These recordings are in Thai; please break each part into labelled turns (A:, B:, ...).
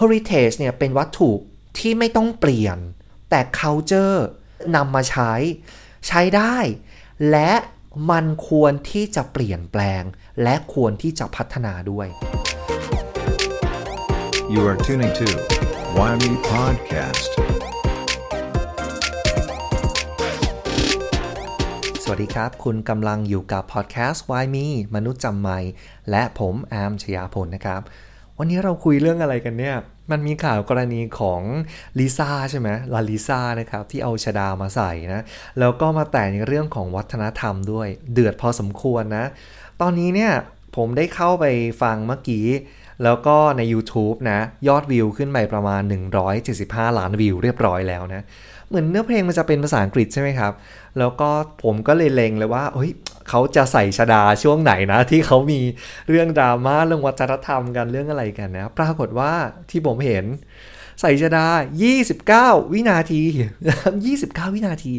A: heritage เนี่ยเป็นวัตถุที่ไม่ต้องเปลี่ยน แต่ culture นำมาใช้ใช้ได้ และมันควรที่จะเปลี่ยนแปลง และควรที่จะพัฒนาด้วย
B: You are tuning to Why Me Podcast.
A: สวัสดีครับ คุณกำลังอยู่กับพอดแคสต์ Why Me มนุษย์จำไม่และผมแอมชยาพลนะครับ วันนี้เราคุยเรื่องอะไรกันเนี่ย มันมีข่าวกรณีของลิซ่าใช่ไหมลาลิซ่านะครับ ที่เอาชดามาใส่นะ แล้วก็มาแต่ในเรื่องของวัฒนธรรมด้วย เดือดพอสมควรนะ ตอนนี้เนี่ยผมได้เข้าไปฟังเมื่อกี้ แล้วก็ใน YouTube นะ ยอดวิวขึ้นไปประมาณ 175 ล้านวิวเรียบร้อยแล้วนะ เหมือนเนื้อเพลงมันจะเป็นภาษาอังกฤษใช่ไหมครับ แล้วก็ผมก็เลยเลงเลยว่าเฮ้ยเขาจะใส่ชดาช่วงไหนนะ ที่เขามีเรื่องดราม่าเรื่องวัฒนธรรมกันเรื่องอะไรกันนะปรากฏว่าที่ผมเห็นใส่ชดา 29 วินาที 29 วินาที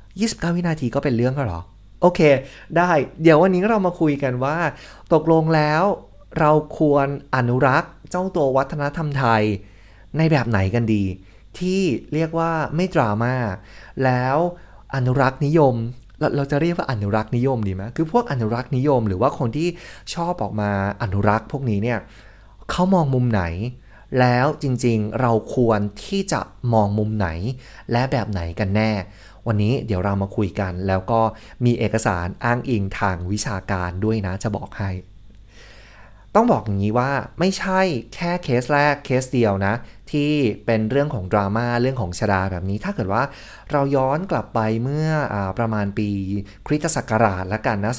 A: 29 วินาทีก็เป็นเรื่องก็หรอ โอเค ได้ เดี๋ยววันนี้เรามาคุยกันว่า ตกลงแล้วเราควรอนุรักษ์เจ้าตัววัฒนธรรมไทยในแบบไหนกันดี ที่เรียกว่าไม่ดราม่าแล้วอนุรักษ์นิยมเราเราจะเรียกว่าอนุรักษ์นิยมดีไหมคือพวกอนุรักษ์นิยม หรือว่าคนที่ชอบออกมาอนุรักษ์พวกนี้เนี่ยเขามองมุมไหน แล้วจริงๆเราควรที่จะมองมุมไหน และแบบไหนกันแน่ วันนี้เดี๋ยวเรามาคุยกัน แล้วก็มีเอกสารอ้างอิงทางวิชาการด้วยนะจะบอกให้ ต้องบอกอย่างนี้ว่าไม่ใช่แค่เคสแรกเคสเดียวนะ ที่เป็นเรื่องของดราม่าเรื่องของชดาแบบนี้ ถ้าเกิดว่าเราย้อนกลับไปเมื่ออประมาณปีคริสตศักราชละกันนะ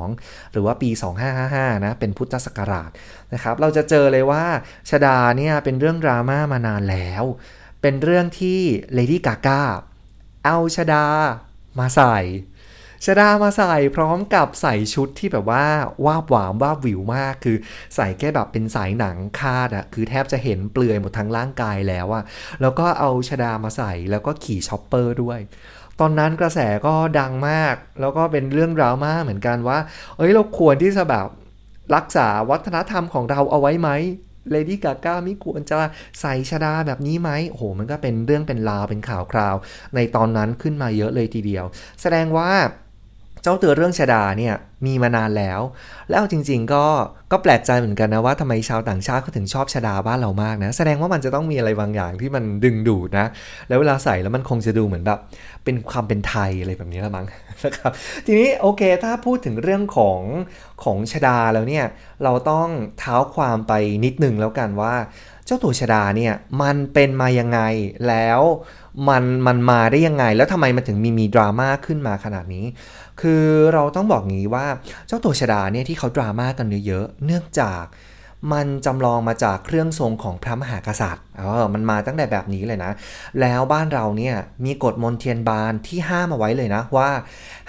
A: 2012 หรือว่าปี 2555 นะ เป็นพุทธศักราชนะครับ เราจะเจอเลยว่าชดาเนี่ยเป็นเรื่องดราม่ามานานแล้ว เป็นเรื่องที่เลดี้กาก้าเอาชดามาใส่ ชดามาใส่พร้อมกับใส่ชุดที่แบบว่าวาบหวามวาบวิวมากคือใส่แค่แบบเป็นสายหนังคาดอะคือแทบจะเห็นเปลือยหมดทั้งร่างกายแล้วอะแล้วก็เอาชฎามาใส่แล้วก็ขี่ chopper ด้วยตอนนั้นกระแสก็ดังมาก แล้วก็เป็นเรื่องดราม่าเหมือนกันว่า เอ้ยเราควรที่จะแบบรักษาวัฒนธรรมของเราเอาไว้ไหม Lady Gaga ไม่ควรจะใส่ชฎาแบบนี้ไหมโอ้โห มันก็เป็นเรื่องเป็นราวเป็นข่าวคราว ในตอนนั้นขึ้นมาเยอะเลยทีเดียว แสดงว่า เจ้าตัวเรื่องชดาเนี่ย มีมานานแล้ว แล้วจริง ๆ ก็ก็แปลกใจเหมือนกันนะว่าทำไมชาวต่างชาติเขาถึงชอบชดาบ้านเรามากนะ แสดงว่ามันจะต้องมีอะไรบางอย่างที่มันดึงดูดนะ แล้วเวลาใส่แล้วมันคงจะดูเหมือนแบบเป็นความเป็นไทยอะไรแบบนี้ละมั้งนะครับทีนี้โอเคถ้าพูดถึงเรื่องของของชดาแล้วเนี่ยเราต้องเท้าความไปนิดนึงแล้วกันว่า เจ้าตัวชดาเนี่ยมันเป็นมายังไงแล้วมันมันมาได้ยังไง แล้วทำไมมันถึงมีมีดราม่าขึ้นมาขนาดนี้ คือเราต้องบอกงี้ว่าเจ้าตัวชดาเนี่ยที่เขาดราม่ากันเยอะเนื่องจาก มันจำลองมาจากเครื่องทรงของพระมหากษัตริย์เออมันมาตั้งแต่แบบนี้เลยนะ แล้วบ้านเราเนี่ยมีกฎมนเทียนบานที่ห้ามเอาไว้เลยนะว่า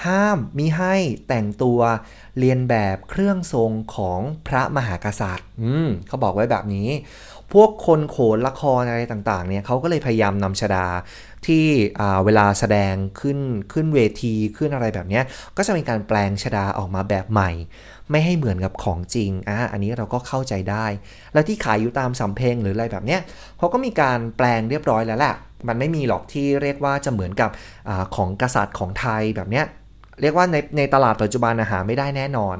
A: ห้ามมิให้แต่งตัวเรียนแบบเครื่องทรงของพระมหากษัตริย์ อืมเขาบอกไว้แบบนี้ พวกคนโขนละครอะไรต่างๆเนี่ยเขาก็เลยพยายามนำชดาที่เวลาแสดงขึ้นขึ้นเวทีขึ้นอะไรแบบนี้ก็จะเป็นการแปลงชดาออกมาแบบใหม่ ไม่ให้เหมือนกับของจริงอะอันนี้เราก็เข้าใจได้ แล้วที่ขายอยู่ตามสำเพงหรืออะไรแบบเนี้ยเขาก็มีการแปลงเรียบร้อยแล้วแหละมันไม่มีหรอกที่เรียกว่าจะเหมือนกับอของกษัตริย์ของไทยแบบเนี้ยเรียกว่าในในตลาดปัจจุบันอาหาไม่ได้แน่นอน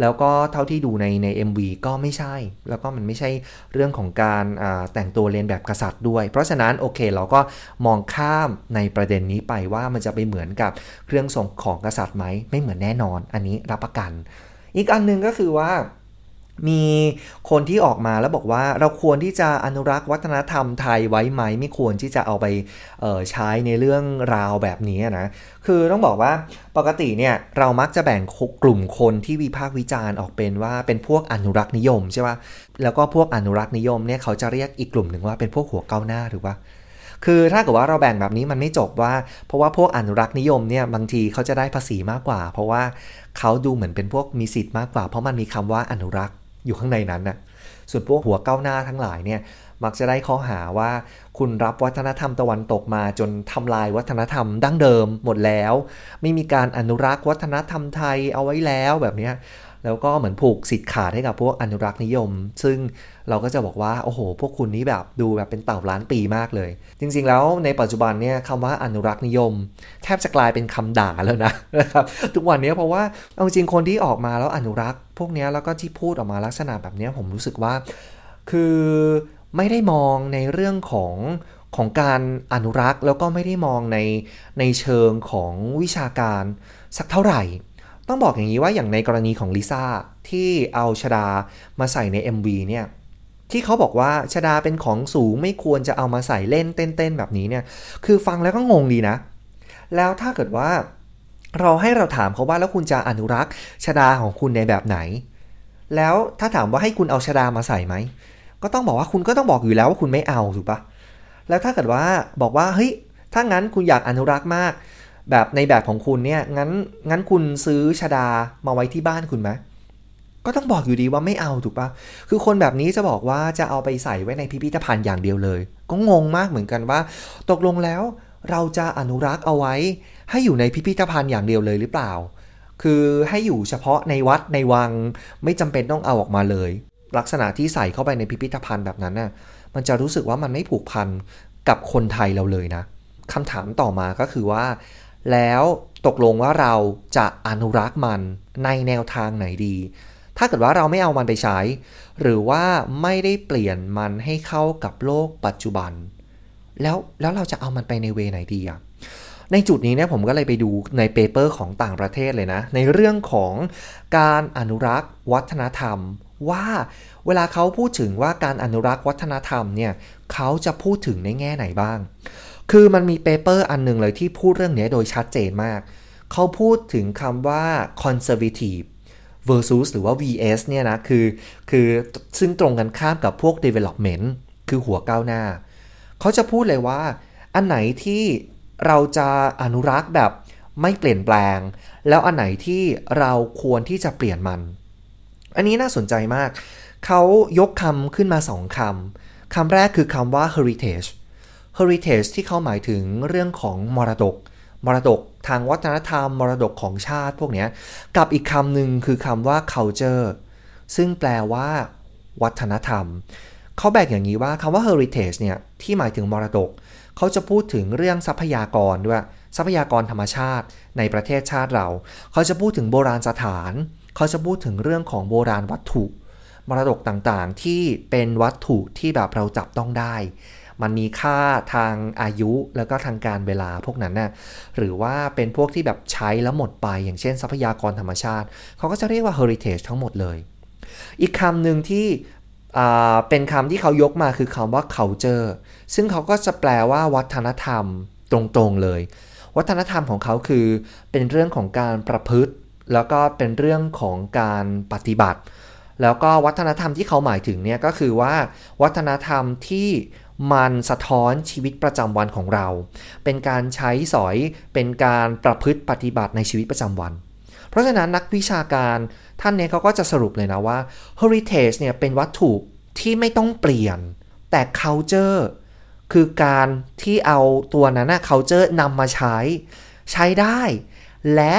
A: แล้วก็เท่าที่ดูในใน MV ก็ไม่ใช่ แล้วก็มันไม่ใช่เรื่องของการแต่งตัวเรียนแบบกษัตริย์ด้วย เพราะฉะนั้นโอเคเราก็มองข้ามในประเด็นนี้ไปว่ามันจะไปเหมือนกับเครื่องทรงของกษัตริย์ไหมไม่เหมือนแน่นอน อันนี้รับประกัน อีกอันนึงก็คือว่ามีคนที่ออกมาแล้วบอกว่าเราควรที่จะอนุรักษ์วัฒนธรรมไทยไว้ไหม ไม่ควรที่จะเอาไปใช้ในเรื่องราวแบบนี้นะคือต้องบอกว่าปกติเนี่ยเรามักจะแบ่งกลุ่มคนที่วิพากษ์วิจารณ์ออกเป็นว่าเป็นพวกอนุรักษ์นิยมใช่ปะแล้วก็พวกอนุรักษ์นิยมเนี่ยเขาจะเรียกอีกกลุ่มหนึ่งว่าเป็นพวกหัวเก้าหน้าหรือว่า คือถ้าเกิดว่าเราแบ่งแบบนี้มันไม่จบว่า เพราะว่าพวกอนุรักษ์นิยมเนี่ยบางทีเขาจะได้ภาษีมากกว่า เพราะว่าเขาดูเหมือนเป็นพวกมีสิทธิ์มากกว่า เพราะมันมีคำว่าอนุรักษ์อยู่ข้างในนั้นนะส่วนพวกหัวก้าวหน้าทั้งหลายเนี่ยมักจะได้ข้อหาว่า คุณรับวัฒนธรรมตะวันตกมาจนทำลายวัฒนธรรมดั้งเดิมหมดแล้ว ไม่มีการอนุรักษ์วัฒนธรรมไทยเอาไว้แล้วแบบนี้ แล้วก็เหมือนผูกสิทธิ์ขาดให้กับพวกอนุรักษ์นิยม ซึ่งเราก็จะบอกว่า โอ้โห พวกคุณนี้แบบดูแบบเป็นเต่าล้านปีมากเลย จริงๆแล้วในปัจจุบันเนี่ยคำว่าอนุรักษ์นิยม แทบจะกลายเป็นคำด่าแล้วนะนะครับทุกวันนี้เพราะว่าเอาจริงคนที่ออกมาแล้วอนุรักษ์ พวกนี้แล้วก็ที่พูดออกมาลักษณะแบบนี้ผมรู้สึกว่า คือไม่ได้มองในเรื่องของของการอนุรักษ์แล้วก็ไม่ได้มองในในเชิงของวิชาการสักเท่าไหร่ ต้องบอกอย่างนี้ว่าอย่างในกรณีของลิซ่าที่เอาชดามาใส่ใน MV เนี่ยที่เขาบอกว่าชดาเป็นของสูงไม่ควรจะเอามาใส่เล่นเต้นๆแบบนี้เนี่ย คือฟังแล้วก็งงดีนะ แล้วถ้าเกิดว่า เราให้เราถามเขาว่าแล้วคุณจะอนุรักษ์ชดาของคุณในแบบไหน แล้วถ้าถามว่าให้คุณเอาชดามาใส่ไหม ก็ต้องบอกว่าคุณก็ต้องบอกอยู่แล้วว่าคุณไม่เอาถูกปะแล้วถ้าเกิดว่าบอกว่าเฮ้ยถ้างั้นคุณอยากอนุรักษ์มาก แบบในแบบของคุณเนี่ยงั้นงั้นคุณซื้อชดามาไว้ที่บ้านคุณไหมก็ต้องบอกอยู่ดีว่าไม่เอาถูกปะคือคนแบบนี้จะบอกว่าจะเอาไปใส่ไว้ในพิพิธภัณฑ์อย่างเดียวเลย ก็งงมากเหมือนกันว่า ตกลงแล้วเราจะอนุรักษ์เอาไว้ ให้อยู่ในพิพิธภัณฑ์อย่างเดียวเลยหรือเปล่า คือให้อยู่เฉพาะในวัดในวังไม่จำเป็นต้องเอาออกมาเลย ลักษณะที่ใส่เข้าไปในพิพิธภัณฑ์แบบนั้นน่ะ มันจะรู้สึกว่ามันไม่ผูกพันกับคนไทยเราเลยนะคำถามต่อมาก็คือว่า แล้วตกลงว่าเราจะอนุรักษ์มันในแนวทางไหนดี ถ้าเกิดว่าเราไม่เอามันไปใช้ หรือว่าไม่ได้เปลี่ยนมันให้เข้ากับโลกปัจจุบัน แล้วแล้วเราจะเอามันไปใน way ไหนดีอะในจุดนี้เนี่ยผมก็เลยไปดูใน paper ของต่างประเทศเลยนะ ในเรื่องของการอนุรักษ์วัฒนธรรม ว่าเวลาเขาพูดถึงว่าการอนุรักษ์วัฒนธรรมเนี่ยเขาจะพูดถึงในแง่ไหนบ้าง คือมันมี paper อันหนึ่งเลยที่พูดเรื่องนี้โดยชัดเจนมาก เขาพูดถึงคำว่า conservative versus หรือว่า vs เนี่ยนะ คือ คือซึ่งตรงกันข้ามกับพวก development คือหัวก้าวหน้า เขาจะพูดเลยว่า อันไหนที่เราจะอนุรักษ์แบบไม่เปลี่ยนแปลง แล้วอันไหนที่เราควรที่จะเปลี่ยนมัน อันนี้น่าสนใจมาก เขายกคำขึ้นมาสองคำคำแรกคือคำว่า heritage heritage ที่เขาหมายถึงเรื่องของมรดก มรดกทางวัฒนธรรม มรดกของชาติพวกนี้กับอีกคำหนึ่งคือคำว่า culture ซึ่งแปลว่า วัฒนธรรม เขาแบ่งอย่างนี้ว่าคำว่า heritage เนี่ยที่หมายถึงมรดก เขาจะพูดถึงเรื่องทรัพยากรด้วยทรัพยากรธรรมชาติในประเทศชาติเรา เขาจะพูดถึงโบราณสถาน เขาจะพูดถึงเรื่องของโบราณวัตถุ มรดกต่างๆ ที่เป็นวัตถุที่แบบเราจับต้องได้ มันมีค่าทางอายุแล้วก็ทางการเวลาพวกนั้นนะ่ะหรือว่าเป็นพวกที่แบบใช้แล้วหมดไป อย่างเช่นทรัพยากรธรรมชาติ เขาก็จะเรียกว่า heritage ทั้งหมดเลย อีกคำหนึ่งที่เป็นคำที่เขายกมาคือคำว่า culture ซึ่งเขาก็จะแปลว่าวัฒนธรรมตรงๆเลย วัฒนธรรมของเขาคือเป็นเรื่องของการประพฤติ แล้วก็เป็นเรื่องของการปฏิบัติ แล้วก็วัฒนธรรมที่เขาหมายถึงเนี่ยก็คือว่า วัฒนธรรมที่ มันสะท้อนชีวิตประจำวันของเรา เป็นการใช้สอยเป็นการประพฤติปฏิบัติในชีวิตประจำวัน เพราะฉะนั้นนักวิชาการท่านนี้เขาก็จะสรุปเลยนะว่า heritage เนี่ยเป็นวัตถุที่ไม่ต้องเปลี่ยน แต่ culture คือการที่เอาตัวนั้นนะ culture นำมาใช้ ใช้ได้ และ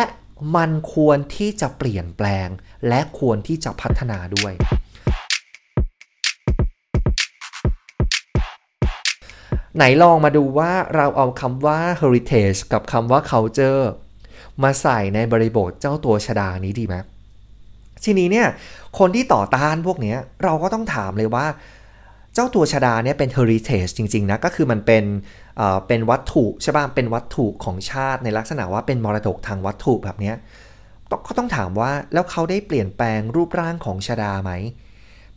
A: มันควรที่จะเปลี่ยนแปลง และควรที่จะพัฒนาด้วย ไหนลองมาดูว่าเราเอาคำว่า heritage กับคำว่า culture มาใส่ในบริบทเจ้าตัวชดานี้ดีไหมทีนี้เนี่ยคนที่ต่อต้านพวกนี้เราก็ต้องถามเลยว่า เจ้าตัวชดาเนี่ยเป็น heritage จริง ๆ นะ ก็คือมันเป็นเอ่อเป็นวัตถุใช่ป่ะเป็นวัตถุของชาติในลักษณะว่าเป็นมรดกทางวัตถุแบบนี้ก็ต้องถามว่าแล้วเขาได้เปลี่ยนแปลงรูปร่างของชดาไหม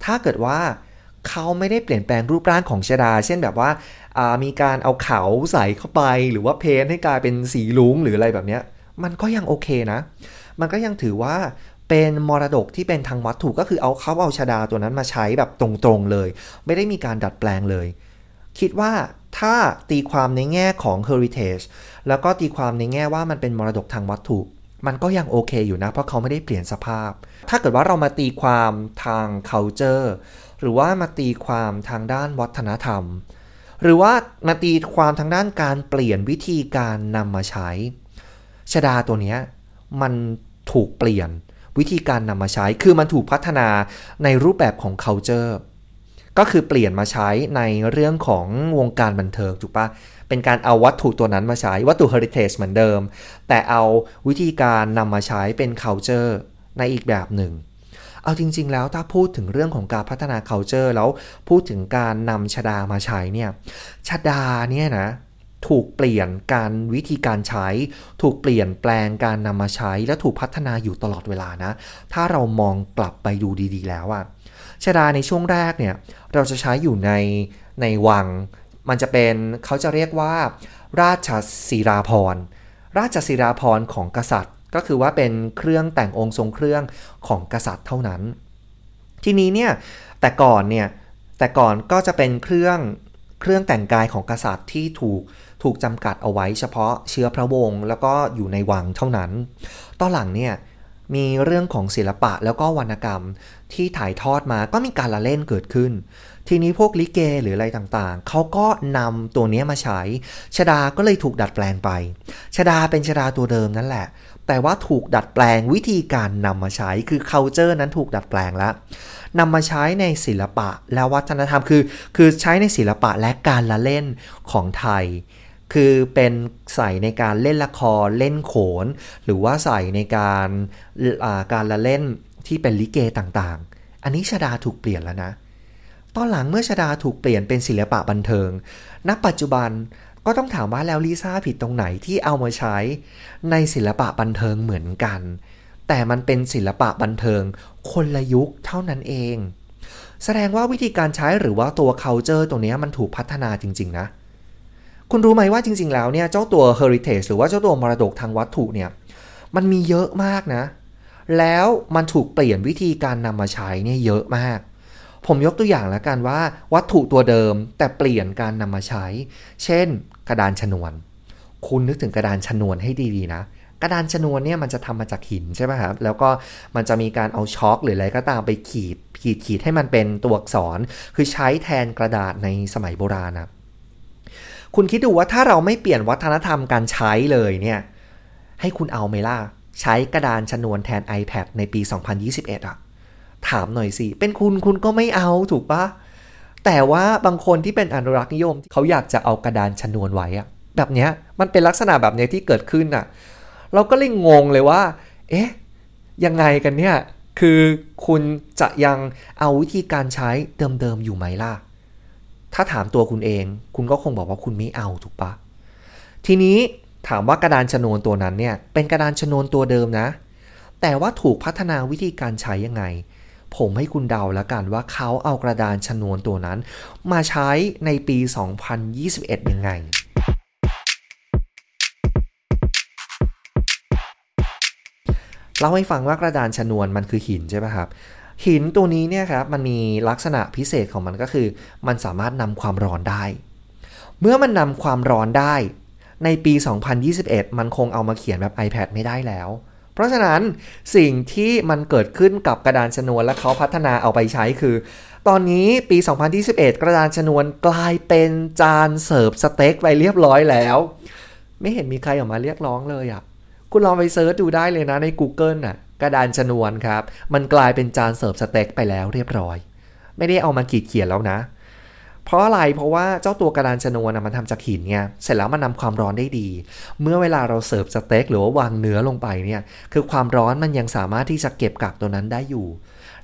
A: ถ้าเกิดว่า เขาไม่ได้เปลี่ยนแปลงรูปร่างของชดา เช่นแบบว่ามีการเอาเขาใส่เข้าไป หรือว่าเพ้นให้กลายเป็นสีลุงหรืออะไรแบบนี้มันก็ยังโอเคนะ มันก็ยังถือว่าเป็นมรดกที่เป็นทางวัตถุก็คือเอาเขาเอาชดาตัวนั้นมาใช้แบบตรงๆเลย ไม่ได้มีการดัดแปลงเลย คิดว่าถ้าตีความในแง่ของ heritage แล้วก็ตีความในแง่ว่ามันเป็นมรดกทางวัตถุ มันก็ยังโอเคอยู่นะ เพราะเขาไม่ได้เปลี่ยนสภาพ ถ้าเกิดว่าเรามาตีความทาง culture หรือว่ามาตีความทางด้านวัฒนธรรม หรือว่ามาตีความทางด้านการเปลี่ยนวิธีการนำมาใช้ชดาตัวนี้มันถูกเปลี่ยนวิธีการนำมาใช้ คือมันถูกพัฒนาในรูปแบบของ culture ก็คือเปลี่ยนมาใช้ในเรื่องของวงการบันเทิงถูกปะเป็นการเอาวัตถุตัวนั้นมาใช้วัตถุ heritage เหมือนเดิม แต่เอาวิธีการนำมาใช้เป็น culture ในอีกแบบหนึ่ง เอาจริง ๆ แล้วถ้าพูดถึงเรื่องของการพัฒนา culture แล้วพูดถึงการนำชดามาใช้เนี่ยชดาเนี่ยนะถูกเปลี่ยนการวิธีการใช้ ถูกเปลี่ยนแปลงการนำมาใช้ และถูกพัฒนาอยู่ตลอดเวลานะ ถ้าเรามองกลับไปดูดีๆ แล้วอะชดาในช่วงแรกเนี่ยเราจะใช้อยู่ในในวัง มันจะเป็นเขาจะเรียกว่า ราชสีราพรราชสีราพรของกษัตริย์ ก็คือว่าเป็นเครื่องแต่งองค์ทรงเครื่องของกษัตริย์เท่านั้น ทีนี้เนี่ยแต่ก่อนเนี่ยแต่ก่อนก็จะเป็นเครื่องเครื่องแต่งกายของกษัตริย์ที่ถูกถูกจำกัดเอาไว้เฉพาะเชื้อพระวงศ์แล้วก็อยู่ในวังเท่านั้น ตอนหลังเนี่ยมีเรื่องของศิลปะแล้วก็วรรณกรรมที่ถ่ายทอดมาก็มีการละเล่นเกิดขึ้น ทีนี้พวกลิเกหรืออะไรต่างๆ เขาก็นำตัวนี้มาใช้ชดาก็เลยถูกดัดแปลงไปชดาเป็นชดาตัวเดิมนั่นแหละ แต่ว่าถูกดัดแปลงวิธีการนำมาใช้คือ culture นั้นถูกดัดแปลงแล้วนำมาใช้ในศิลปะและวัฒนธรรมคือ คือใช้ในศิลปะและการละเล่นของไทย คือเป็นใส่ในการเล่นละครเล่นโขน หรือว่าใส่ในการการละเล่นที่เป็นลิเกต่างๆ อันนี้ชดาถูกเปลี่ยนแล้วนะตอนหลังเมื่อชดาถูกเปลี่ยนเป็นศิลปะบันเทิง ณ ปัจจุบัน ก็ต้องถามว่าแล้วลิซ่าผิดตรงไหนที่เอามาใช้ในศิลปะบันเทิงเหมือนกัน แต่มันเป็นศิลปะบันเทิงคนละยุคเท่านั้นเอง แสดงว่าวิธีการใช้หรือว่าตัว culture ตัวนี้มันถูกพัฒนาจริง ๆ นะ คุณรู้ไหมว่าจริง ๆ แล้วเนี่ยเจ้าตัว heritage หรือว่าเจ้าตัวมรดกทางวัตถุเนี่ยมันมีเยอะมากนะ แล้วมันถูกเปลี่ยนวิธีการนำมาใช้เนี่ยเยอะมาก ผมยกตัวอย่างแล้วกันว่าวัตถุตัวเดิมแต่เปลี่ยนการนำมาใช้ เช่น กระดานชนวน คุณนึกถึงกระดานชนวนให้ดีๆนะกระดานชนวนเนี่ยมันจะทำมาจากหินใช่ไหมครับ แล้วก็มันจะมีการเอาช็อคหรืออะไรก็ตามไปขีด ขีดขีดให้มันเป็นตัวอักษร คือใช้แทนกระดาษในสมัยโบราณนะ คุณคิดดูว่าถ้าเราไม่เปลี่ยนวัฒนธรรมการใช้เลยเนี่ย ให้คุณเอาไหมล่ะ ใช้กระดานชนวนแทน iPad ในปี 2021อะ ถามหน่อยสิ เป็นคุณคุณก็ไม่เอาถูกปะแต่ว่าบางคนที่เป็นอนุรักษ์นิยม เขาอยากจะเอากระดานชนวนไว้อะแบบเนี้ยมันเป็นลักษณะแบบเนี้ยที่เกิดขึ้นอะเราก็เลยงงเลยว่า เอ๊ะ ยังไงกันเนี่ย คือคุณจะยังเอาวิธีการใช้เดิมๆอยู่ไหมล่ะ ถ้าถามตัวคุณเอง คุณก็คงบอกว่าคุณไม่เอาถูกปะทีนี้ถามว่ากระดานชนวนตัวนั้นเนี่ย เป็นกระดานชนวนตัวเดิมนะ แต่ว่าถูกพัฒนาวิธีการใช้ยังไง ผมให้คุณเดาแล้วกันว่าเขาเอากระดานชนวนตัวนั้น มาใช้ในปี 2021 ยังไงเล่าให้ฟังว่ากระดานชนวนมันคือหินใช่ไหมครับ หินตัวนี้เนี่ยครับมันมีลักษณะพิเศษของมันก็คือ มันสามารถนำความร้อนได้ เมื่อมันนำความร้อนได้ ในปี 2021 มันคงเอามาเขียนแบบ iPad ไม่ได้แล้ว เพราะฉะนั้นสิ่งที่มันเกิดขึ้นกับกระดานชนวนและเขาพัฒนาเอาไปใช้คือ ตอนนี้ปี 2021 กระดานชนวนกลายเป็นจานเสิร์ฟสเต็กไปเรียบร้อยแล้ว ไม่เห็นมีใครออกมาเรียกร้องเลยอะ่ะคุณลองไป search ดูได้เลยนะใน Google น่ะกระดานชนวนครับ มันกลายเป็นจานเสิร์ฟสเต็กไปแล้วเรียบร้อย ไม่ได้เอามาขีดเขียนแล้วนะเพราะอะไรเพราะว่าเจ้าตัวกระดานชนวนมันทำจากหินไงเสร็จแล้วมันนำความร้อนได้ดี เมื่อเวลาเราเสิร์ฟสเต็กหรือว่าวางเนื้อลงไปเนี่ยคือความร้อนมันยังสามารถที่จะเก็บกักตัวนั้นได้อยู่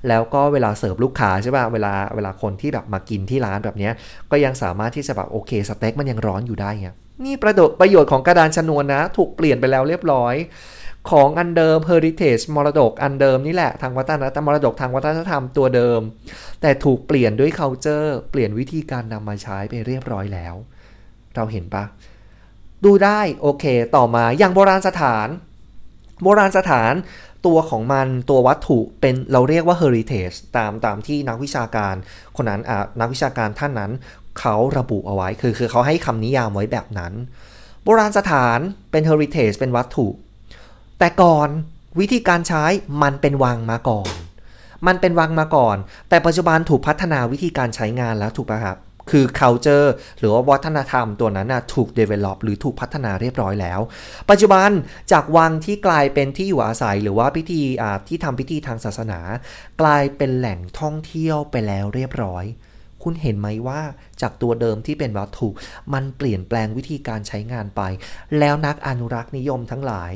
A: แล้วก็เวลาเสิร์ฟลูกค้าใช่ป่ะเวลาเวลาคนที่แบบมากินที่ร้านแบบนี้ก็ยังสามารถที่จะแบบโอเคสเต็กมันยังร้อนอยู่ได้ไงนี่ประโยชน์ประโยชน์ของกระดานชนวนนะ ถูกเปลี่ยนไปแล้วเรียบร้อย ของอันเดิม heritage มรดกอันเดิมนี่แหละทางวัฒนธรรมมรดกทางวัฒนธรรมตัวเดิม แต่ถูกเปลี่ยนด้วย culture เปลี่ยนวิธีการนำมาใช้ไปเรียบร้อยแล้ว เราเห็นปะดูได้โอเคต่อมาอย่างโบราณสถาน โบราณสถานตัวของมันตัววัตถุเป็นเราเรียกว่า heritage ตามตามที่นักวิชาการคนนั้นนักวิชาการท่านนั้นเขาระบุเอาไว้คือคือเขาให้คำนิยามไว้แบบนั้น โบราณสถานเป็น heritage เป็นวัตถุ แต่ก่อนวิธีการใช้มันเป็นวังมาก่อน มันเป็นวังมาก่อน แต่ปัจจุบันถูกพัฒนาวิธีการใช้งานแล้วถูกปะครับ คือ culture หรือว่าวัฒนธรรมตัวนั้นนะถูก develop หรือถูกพัฒนาเรียบร้อยแล้ว ปัจจุบันจากวังที่กลายเป็นที่อยู่อาศัยหรือว่าพิธีที่ทำพิธีทางศาสนา กลายเป็นแหล่งท่องเที่ยวไปแล้วเรียบร้อยคุณเห็นไหมว่าจากตัวเดิมที่เป็นวัตถุ มันเปลี่ยนแปลงวิธีการใช้งานไป แล้วนักอนุรักษ์นิยมทั้งหลาย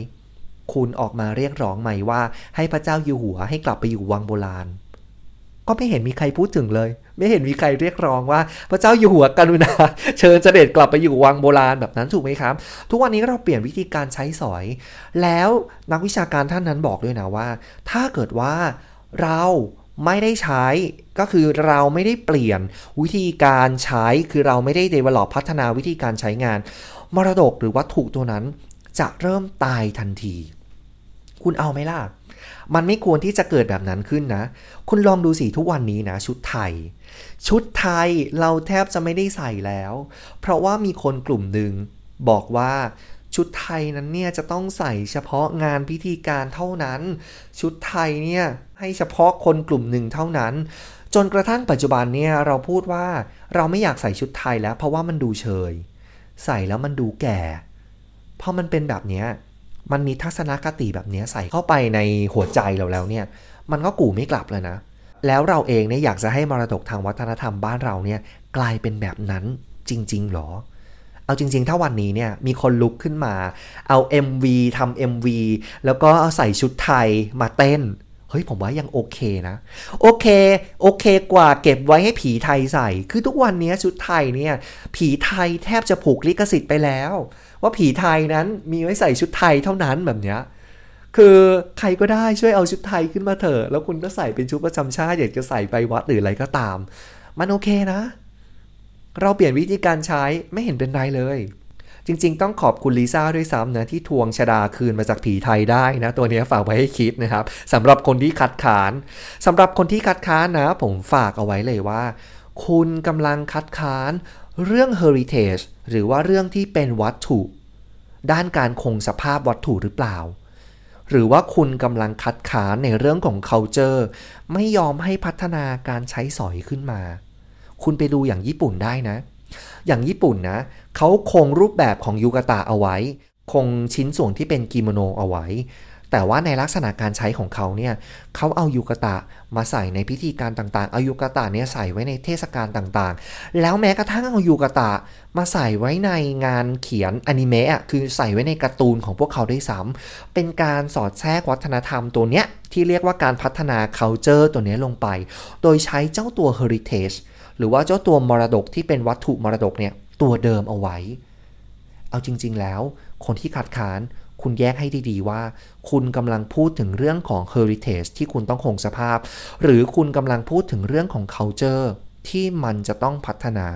A: คุณออกมาเรียกร้องใหม่ว่า ให้พระเจ้าอยู่หัวให้กลับไปอยู่วังโบราณ ก็ไม่เห็นมีใครพูดถึงเลย ไม่เห็นมีใครเรียกร้องว่า พระเจ้าอยู่หัวกรุณาเชิญเสด็จกลับไปอยู่วังโบราณแบบนั้นถูกไหมครับ ทุกวันนี้เราเปลี่ยนวิธีการใช้สอย แล้วนักวิชาการท่านนั้นบอกด้วยนะว่า ถ้าเกิดว่าเราไม่ได้ใช้ก็คือเราไม่ได้เปลี่ยนวิธีการใช้คือเราไม่ได้ develop พัฒนาวิธีการใช้งาน มรดกหรือวัตถุตัวนั้น จะเริ่มตายทันที คุณเอาไหมล่ะ มันไม่ควรที่จะเกิดแบบนั้นขึ้นนะ คุณลองดูสิทุกวันนี้นะ ชุดไทย ชุดไทยเราแทบจะไม่ได้ใส่แล้ว เพราะว่ามีคนกลุ่มหนึ่งบอกว่าชุดไทยนั้นเนี่ยจะต้องใส่เฉพาะงานพิธีการเท่านั้น ชุดไทยเนี่ยให้เฉพาะคนกลุ่มหนึ่งเท่านั้น จนกระทั่งปัจจุบันเนี่ยเราพูดว่าเราไม่อยากใส่ชุดไทยแล้ว เพราะว่ามันดูเชยใส่แล้วมันดูแก่ พอมันเป็นแบบนี้มันมีทัศนคติแบบนี้ใส่เข้าไปในหัวใจเราแล้วเนี่ย มันก็กู่ไม่กลับเลยนะ แล้วเราเองเนี่ยอยากจะให้มรดกทางวัฒนธรรมบ้านเราเนี่ยกลายเป็นแบบนั้นจริง ๆ หรอ เอาจริง ๆ ถ้าวันนี้เนี่ยมีคนลุกขึ้นมา เอา MV ทำ MV แล้วก็เอาใส่ชุดไทยมาเต้น เฮ้ยผมว่ายังโอเคนะ โอเค โอเคกว่าเก็บไว้ให้ผีไทยใส่ คือทุกวันนี้ชุดไทยเนี่ยผีไทยแทบจะผูกลิขสิทธิ์ไปแล้ว ว่าผีไทยนั้นมีไว้ใส่ชุดไทยเท่านั้นแบบเนี้ยคือใครก็ได้ช่วยเอาชุดไทยขึ้นมาเถอะ แล้วคุณก็ใส่เป็นชุดประจำชาติอยากจะใส่ไปวัดหรืออะไรก็ตาม มันโอเคนะ เราเปลี่ยนวิธีการใช้ไม่เห็นเป็นไรเลย จริง ๆ ต้องขอบคุณลิซ่าด้วยซ้ำนะ ที่ทวงชดาคืนมาจากผีไทยได้นะ ตัวนี้ฝากไว้ให้คิดนะครับสำหรับคนที่คัดค้านสำหรับคนที่คัดค้านนะ ผมฝากเอาไว้เลยว่า คุณกำลังคัดค้าน เรื่อง heritage หรือว่าเรื่องที่เป็นวัตถุ ด้านการคงสภาพวัตถุหรือเปล่า หรือว่าคุณกำลังคัดค้านในเรื่องของ culture ไม่ยอมให้พัฒนาการใช้สอยขึ้นมา คุณไปดูอย่างญี่ปุ่นได้นะ อย่างญี่ปุ่นนะเขาคงรูปแบบของยูกาตะเอาไว้ คงชิ้นส่วนที่เป็นกิโมโนเอาไว้ แต่ว่าในลักษณะการใช้ของเขาเนี่ยเขาเอายูกตะมาใส่ในพิธีการต่างๆ เอายูกตะเนี่ยใส่ไว้ในเทศกาลต่างๆ แล้วแม้กระทั่งเอายูกตะมาใส่ไว้ในงานเขียนอนิเมะคือใส่ไว้ในการ์ตูนของพวกเขาได้ซ้ำเป็นการสอดแทรกวัฒนธรรมตัวเนี้ยที่เรียกว่าการพัฒนา culture ตัวนี้ลงไป โดยใช้เจ้าตัว heritage หรือว่าเจ้าตัวมรดกที่เป็นวัตถุมรดกเนี่ยตัวเดิมเอาไว้ เอาจริง ๆ แล้ว คนที่ขัดค้าน คุณแยกให้ดีๆว่า คุณกำลังพูดถึงเรื่องของ heritage ที่คุณต้องคงสภาพ หรือคุณกำลังพูดถึงเรื่องของ culture ที่มันจะต้องพัฒนา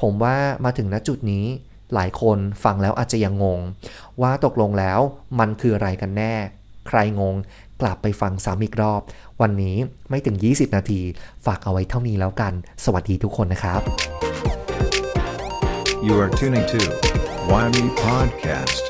A: ผมว่ามาถึงณจุดนี้หลายคนฟังแล้วอาจจะยังงง ว่าตกลงแล้วมันคืออะไรกันแน่ ใครงง กลับไปฟังซ้ำอีกรอบ วันนี้ไม่ถึง 20 นาที ฝากเอาไว้เท่านี้แล้วกัน สวัสดีทุกคนนะครับ
B: You are tuning to Why Me Podcast.